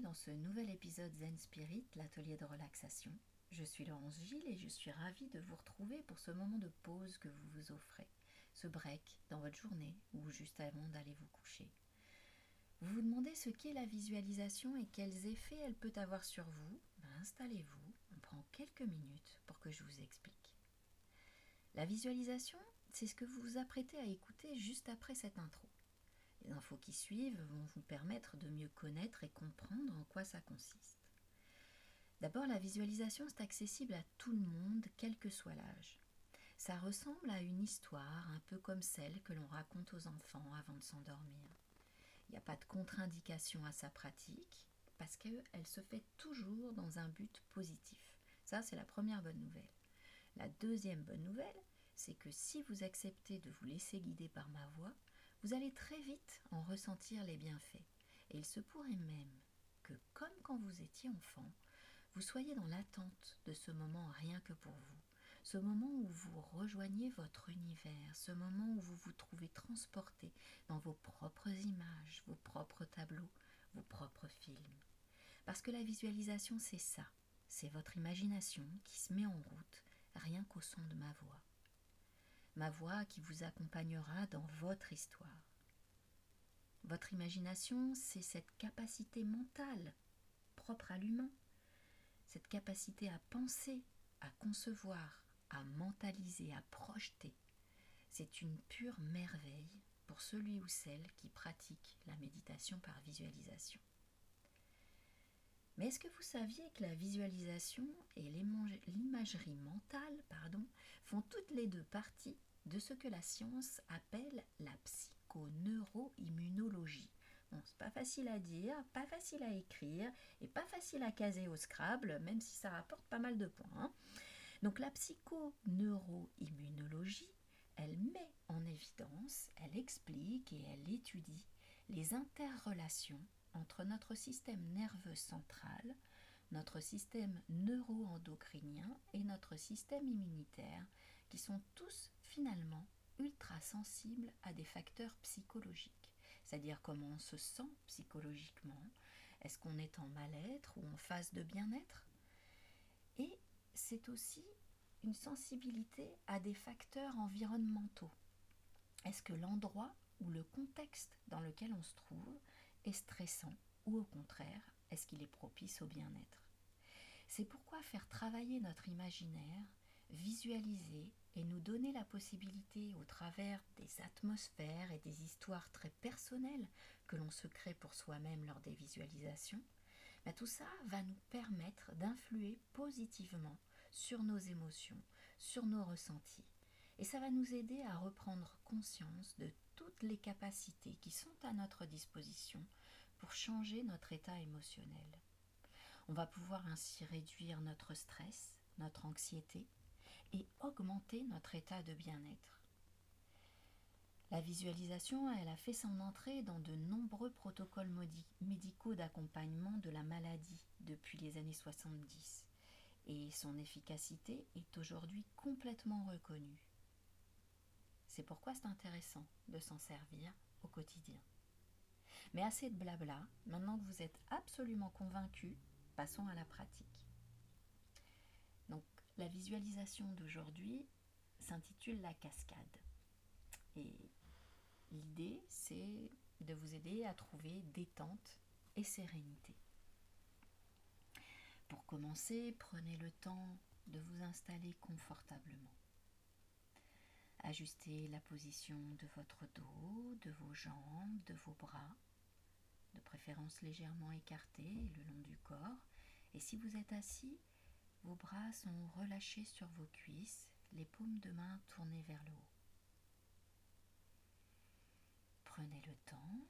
dans ce nouvel épisode Zen Spirit, l'atelier de relaxation. Je suis Laurence Gilles et je suis ravie de vous retrouver pour ce moment de pause que vous vous offrez, ce break dans votre journée ou juste avant d'aller vous coucher. Vous vous demandez ce qu'est la visualisation et quels effets elle peut avoir sur vous? Ben, Installez-vous, on prend quelques minutes pour que je vous explique. La visualisation, c'est ce que vous vous apprêtez à écouter juste après cette intro. Les infos qui suivent vont vous permettre de mieux connaître et comprendre en quoi ça consiste. D'abord, la visualisation est accessible à tout le monde, quel que soit l'âge. Ça ressemble à une histoire, un peu comme celle que l'on raconte aux enfants avant de s'endormir. Il n'y a pas de contre-indication à sa pratique, parce qu'elle se fait toujours dans un but positif. Ça, c'est la première bonne nouvelle. La deuxième bonne nouvelle, c'est que si vous acceptez de vous laisser guider par ma voix, vous allez très vite en ressentir les bienfaits. Et il se pourrait même que, comme quand vous étiez enfant, vous soyez dans l'attente de ce moment rien que pour vous, ce moment où vous rejoignez votre univers, ce moment où vous vous trouvez transporté dans vos propres images, vos propres tableaux, vos propres films. Parce que la visualisation, c'est ça, c'est votre imagination qui se met en route rien qu'au son de ma voix ma voix qui vous accompagnera dans votre histoire. Votre imagination, c'est cette capacité mentale propre à l'humain, cette capacité à penser, à concevoir, à mentaliser, à projeter. C'est une pure merveille pour celui ou celle qui pratique la méditation par visualisation. Mais est-ce que vous saviez que la visualisation et l'imagerie mentale pardon, font toutes les deux partie de ce que la science appelle la psychoneuroimmunologie. Bon, c'est pas facile à dire, pas facile à écrire et pas facile à caser au Scrabble, même si ça rapporte pas mal de points. Hein. Donc la psychoneuroimmunologie, elle met en évidence, elle explique et elle étudie les interrelations entre notre système nerveux central, notre système neuroendocrinien et notre système immunitaire qui sont tous finalement ultra sensibles à des facteurs psychologiques, c'est-à-dire comment on se sent psychologiquement, est-ce qu'on est en mal-être ou en phase de bien-être? Et c'est aussi une sensibilité à des facteurs environnementaux. Est-ce que l'endroit ou le contexte dans lequel on se trouve est stressant ou au contraire, est-ce qu'il est propice au bien-être? C'est pourquoi faire travailler notre imaginaire visualiser et nous donner la possibilité, au travers des atmosphères et des histoires très personnelles que l'on se crée pour soi-même lors des visualisations, bah, tout ça va nous permettre d'influer positivement sur nos émotions, sur nos ressentis. Et ça va nous aider à reprendre conscience de toutes les capacités qui sont à notre disposition pour changer notre état émotionnel. On va pouvoir ainsi réduire notre stress, notre anxiété, et augmenter notre état de bien-être. La visualisation, elle a fait son entrée dans de nombreux protocoles médicaux d'accompagnement de la maladie depuis les années 70 et son efficacité est aujourd'hui complètement reconnue. C'est pourquoi c'est intéressant de s'en servir au quotidien. Mais assez de blabla, maintenant que vous êtes absolument convaincu, passons à la pratique. La visualisation d'aujourd'hui s'intitule La cascade. Et l'idée, c'est de vous aider à trouver détente et sérénité. Pour commencer, prenez le temps de vous installer confortablement. Ajustez la position de votre dos, de vos jambes, de vos bras, de préférence légèrement écartés le long du corps. Et si vous êtes assis, vos bras sont relâchés sur vos cuisses, les paumes de main tournées vers le haut. Prenez le temps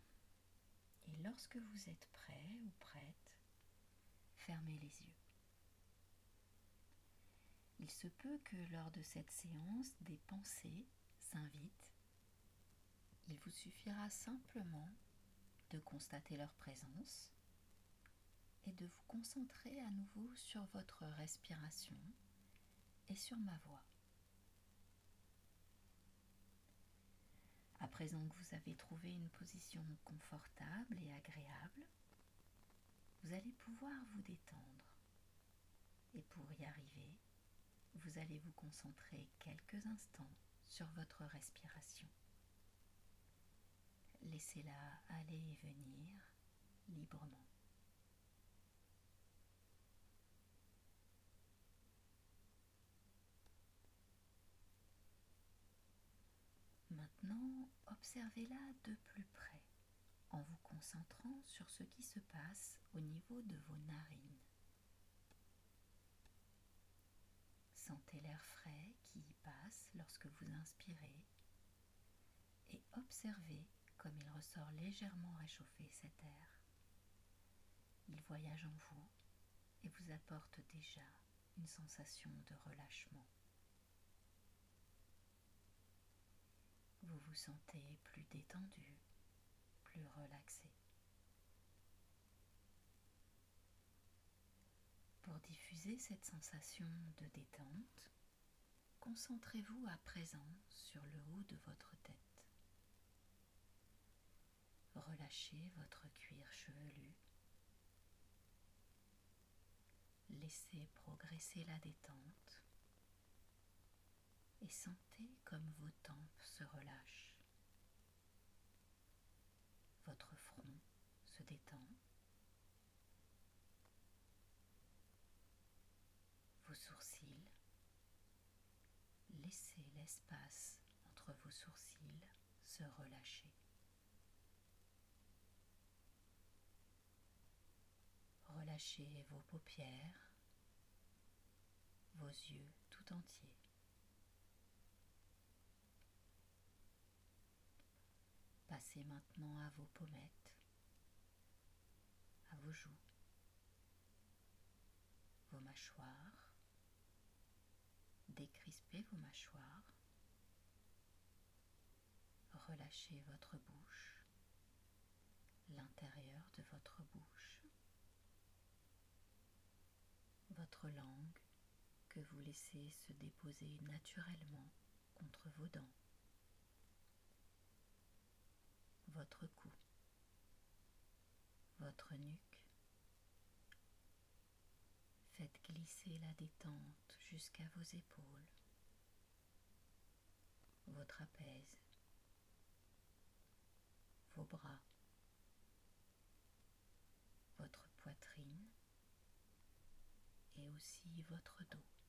et lorsque vous êtes prêt ou prête, fermez les yeux. Il se peut que lors de cette séance, des pensées s'invitent. Il vous suffira simplement de constater leur présence et de vous concentrer à nouveau sur votre respiration et sur ma voix. À présent que vous avez trouvé une position confortable et agréable, vous allez pouvoir vous détendre. Et pour y arriver, vous allez vous concentrer quelques instants sur votre respiration. Laissez-la aller et venir librement. Maintenant, observez-la de plus près en vous concentrant sur ce qui se passe au niveau de vos narines. Sentez l'air frais qui y passe lorsque vous inspirez et observez comme il ressort légèrement réchauffé cet air. Il voyage en vous et vous apporte déjà une sensation de relâchement. Vous vous sentez plus détendu, plus relaxé. Pour diffuser cette sensation de détente, concentrez-vous à présent sur le haut de votre tête. Relâchez votre cuir chevelu. Laissez progresser la détente et sentez comme vos tempes se relâchent. Votre front se détend. Vos sourcils. Laissez l'espace entre vos sourcils se relâcher. Relâchez vos paupières, vos yeux tout entiers. Passez maintenant à vos pommettes, à vos joues, vos mâchoires. Décrispez vos mâchoires. Relâchez votre bouche, l'intérieur de votre bouche, votre langue que vous laissez se déposer naturellement contre vos dents votre cou, votre nuque. Faites glisser la détente jusqu'à vos épaules, vos trapèzes, vos bras, votre poitrine et aussi votre dos.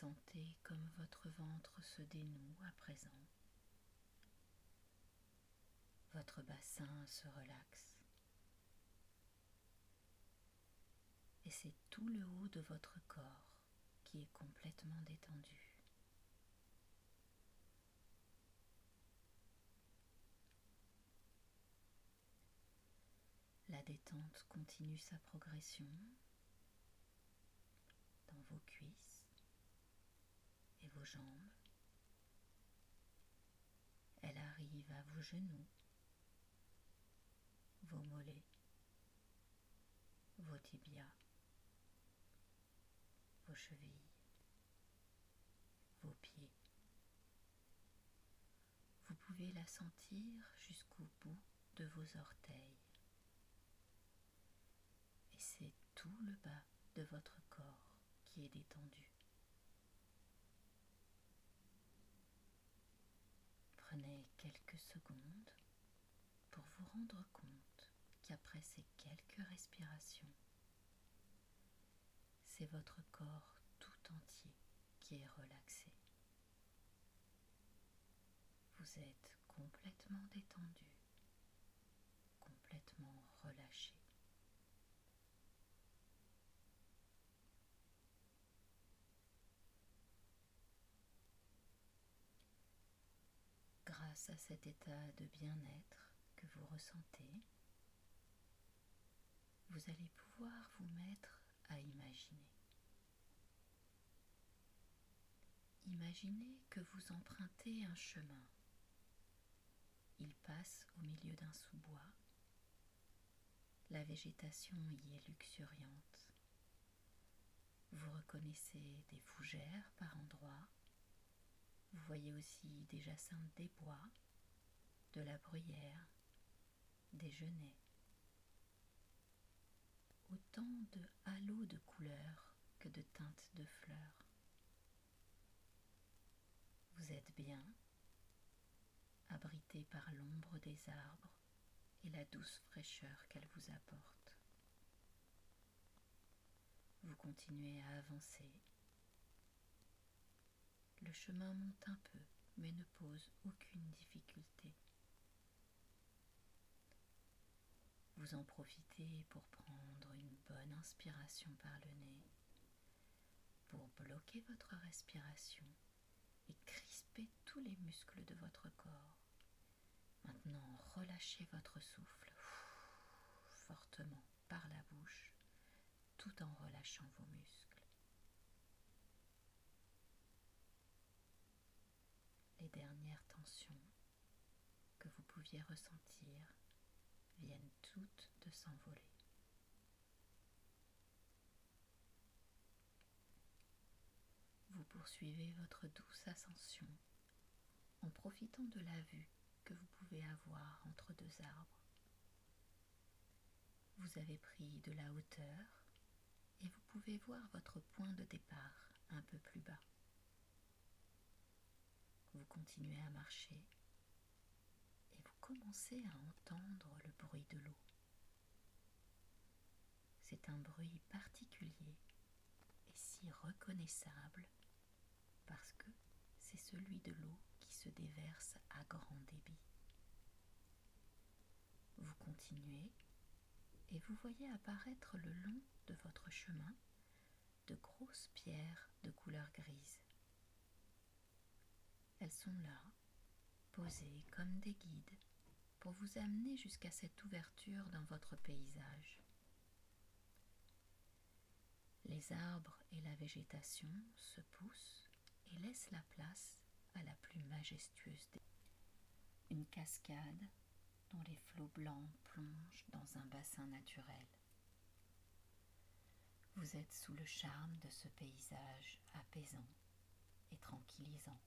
Sentez comme votre ventre se dénoue à présent. Votre bassin se relaxe. Et c'est tout le haut de votre corps qui est complètement détendu. La détente continue sa progression dans vos cuisses vos jambes. Elle arrive à vos genoux, vos mollets, vos tibias, vos chevilles, vos pieds. Vous pouvez la sentir jusqu'au bout de vos orteils. Et c'est tout le bas de votre corps qui est détendu. Prenez quelques secondes pour vous rendre compte qu'après ces quelques respirations, c'est votre corps tout entier qui est relaxé. Vous êtes complètement détendu, complètement relâché. grâce à cet état de bien-être vous ressentez, vous allez pouvoir vous mettre à imaginer. Imaginez que vous empruntez un chemin. Il passe au milieu d'un sous-bois. La végétation y est luxuriante. Vous reconnaissez des fougères par endroits vous voyez aussi des jacinthes des bois, de la bruyère, déjeuner. Autant de halos de couleurs que de teintes de fleurs. Vous êtes bien, abrité par l'ombre des arbres et la douce fraîcheur qu'elle vous apporte. Vous continuez à avancer. Le chemin monte un peu, mais ne pose aucune difficulté. Vous en profitez pour prendre une bonne inspiration par le nez, pour bloquer votre respiration et crisper tous les muscles de votre corps. Maintenant, relâchez votre souffle fortement par la bouche tout en relâchant vos muscles. Les dernières tensions que vous pouviez ressentir viennent de s'envoler. Vous poursuivez votre douce ascension en profitant de la vue que vous pouvez avoir entre deux arbres. Vous avez pris de la hauteur et vous pouvez voir votre point de départ un peu plus bas. Vous continuez à marcher commencez à entendre le bruit de l'eau. C'est un bruit particulier et si reconnaissable parce que c'est celui de l'eau qui se déverse à grand débit. Vous continuez et vous voyez apparaître le long de votre chemin de grosses pierres de couleur grise. Elles sont là, posées comme des guides, pour vous amener jusqu'à cette ouverture dans votre paysage. Les arbres et la végétation se poussent et laissent la place à la plus majestueuse des. Une cascade dont les flots blancs plongent dans un bassin naturel. Vous êtes sous le charme de ce paysage apaisant et tranquillisant.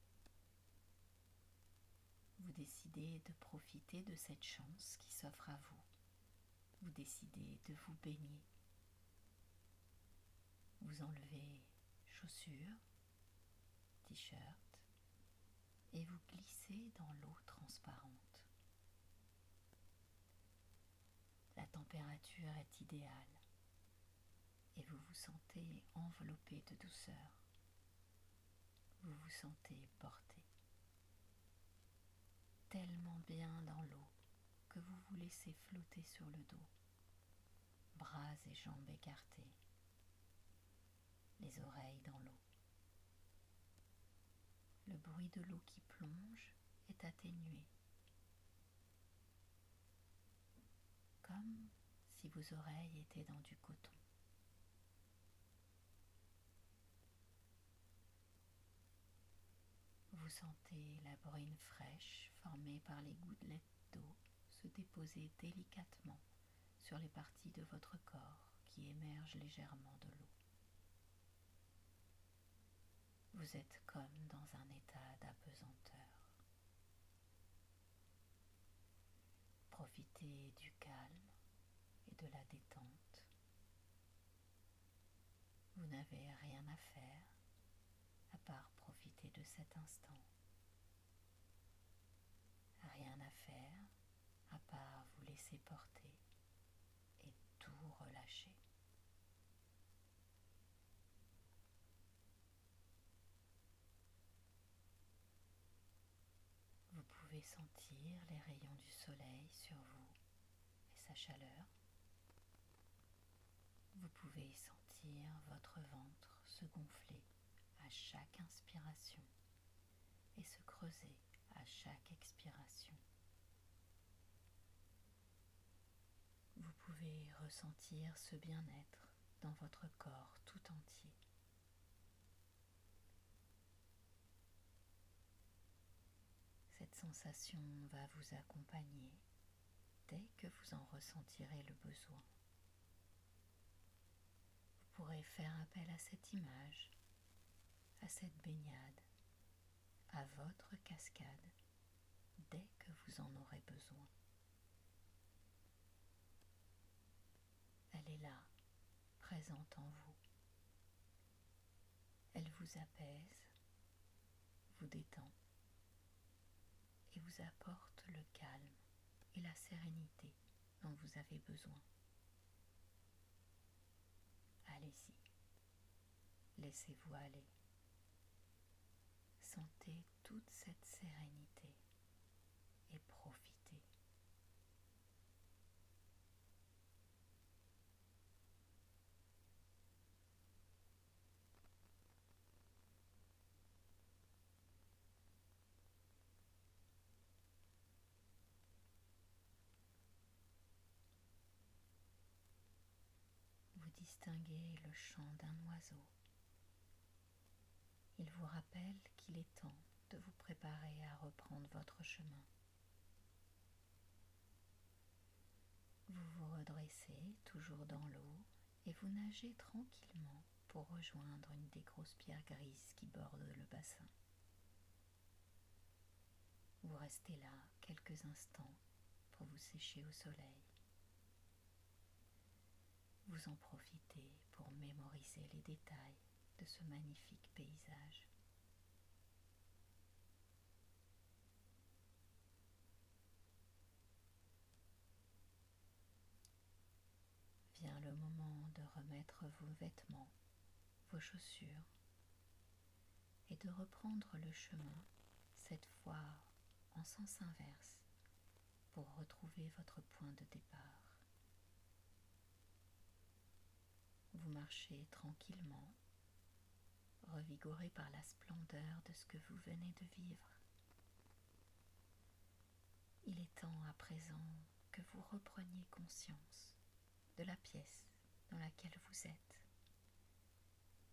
Vous décidez de profiter de cette chance qui s'offre à vous. Vous décidez de vous baigner. Vous enlevez chaussures, t-shirt et vous glissez dans l'eau transparente. La température est idéale et vous vous sentez enveloppé de douceur. Vous vous sentez porté tellement bien dans l'eau que vous vous laissez flotter sur le dos, bras et jambes écartés, les oreilles dans l'eau. Le bruit de l'eau qui plonge est atténué, comme si vos oreilles étaient dans du coton. Vous sentez la bruine fraîche formée par les gouttelettes d'eau se déposer délicatement sur les parties de votre corps qui émergent légèrement de l'eau. Vous êtes comme dans un état d'apesanteur. Profitez du calme et de la détente. Vous n'avez rien à faire à part profiter de cet Rien à faire à part vous laisser porter et tout relâcher. Vous pouvez sentir les rayons du soleil sur vous et sa chaleur. Vous pouvez sentir votre ventre se gonfler à chaque inspiration et se creuser à chaque expiration. Vous pouvez ressentir ce bien-être dans votre corps tout entier. Cette sensation va vous accompagner dès que vous en ressentirez le besoin. Vous pourrez faire appel à cette image à cette baignade, à votre cascade, dès que vous en aurez besoin. est là, présente en vous. Elle vous apaise, vous détend et vous apporte le calme et la sérénité dont vous avez besoin. Allez-y, laissez-vous aller. Sentez toute cette sérénité et profitez. Vous distinguez le chant d'un oiseau. Il vous rappelle qu'il est temps de vous préparer à reprendre votre chemin. Vous vous redressez toujours dans l'eau et vous nagez tranquillement pour rejoindre une des grosses pierres grises qui bordent le bassin. Vous restez là quelques instants pour vous sécher au soleil. Vous en profitez pour mémoriser les détails de ce magnifique paysage. Vient le moment de remettre vos vêtements, vos chaussures et de reprendre le chemin, cette fois en sens inverse, pour retrouver votre point de départ. Vous marchez tranquillement, revigoré par la splendeur de ce que vous venez de vivre. Il est temps à présent que vous repreniez conscience de la pièce dans laquelle vous êtes,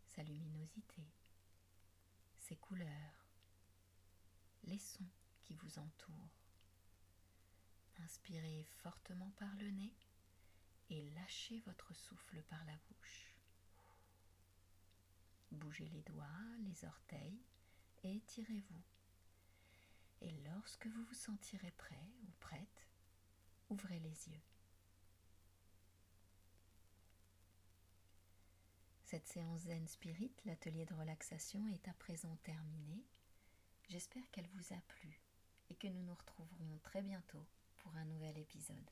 sa luminosité, ses couleurs, les sons qui vous entourent. Inspirez fortement par le nez et lâchez votre souffle par la bouche. Bougez les doigts, les orteils et étirez-vous. Et lorsque vous vous sentirez prêt ou prête, ouvrez les yeux. Cette séance Zen Spirit, l'atelier de relaxation, est à présent terminée. J'espère qu'elle vous a plu et que nous nous retrouverons très bientôt pour un nouvel épisode.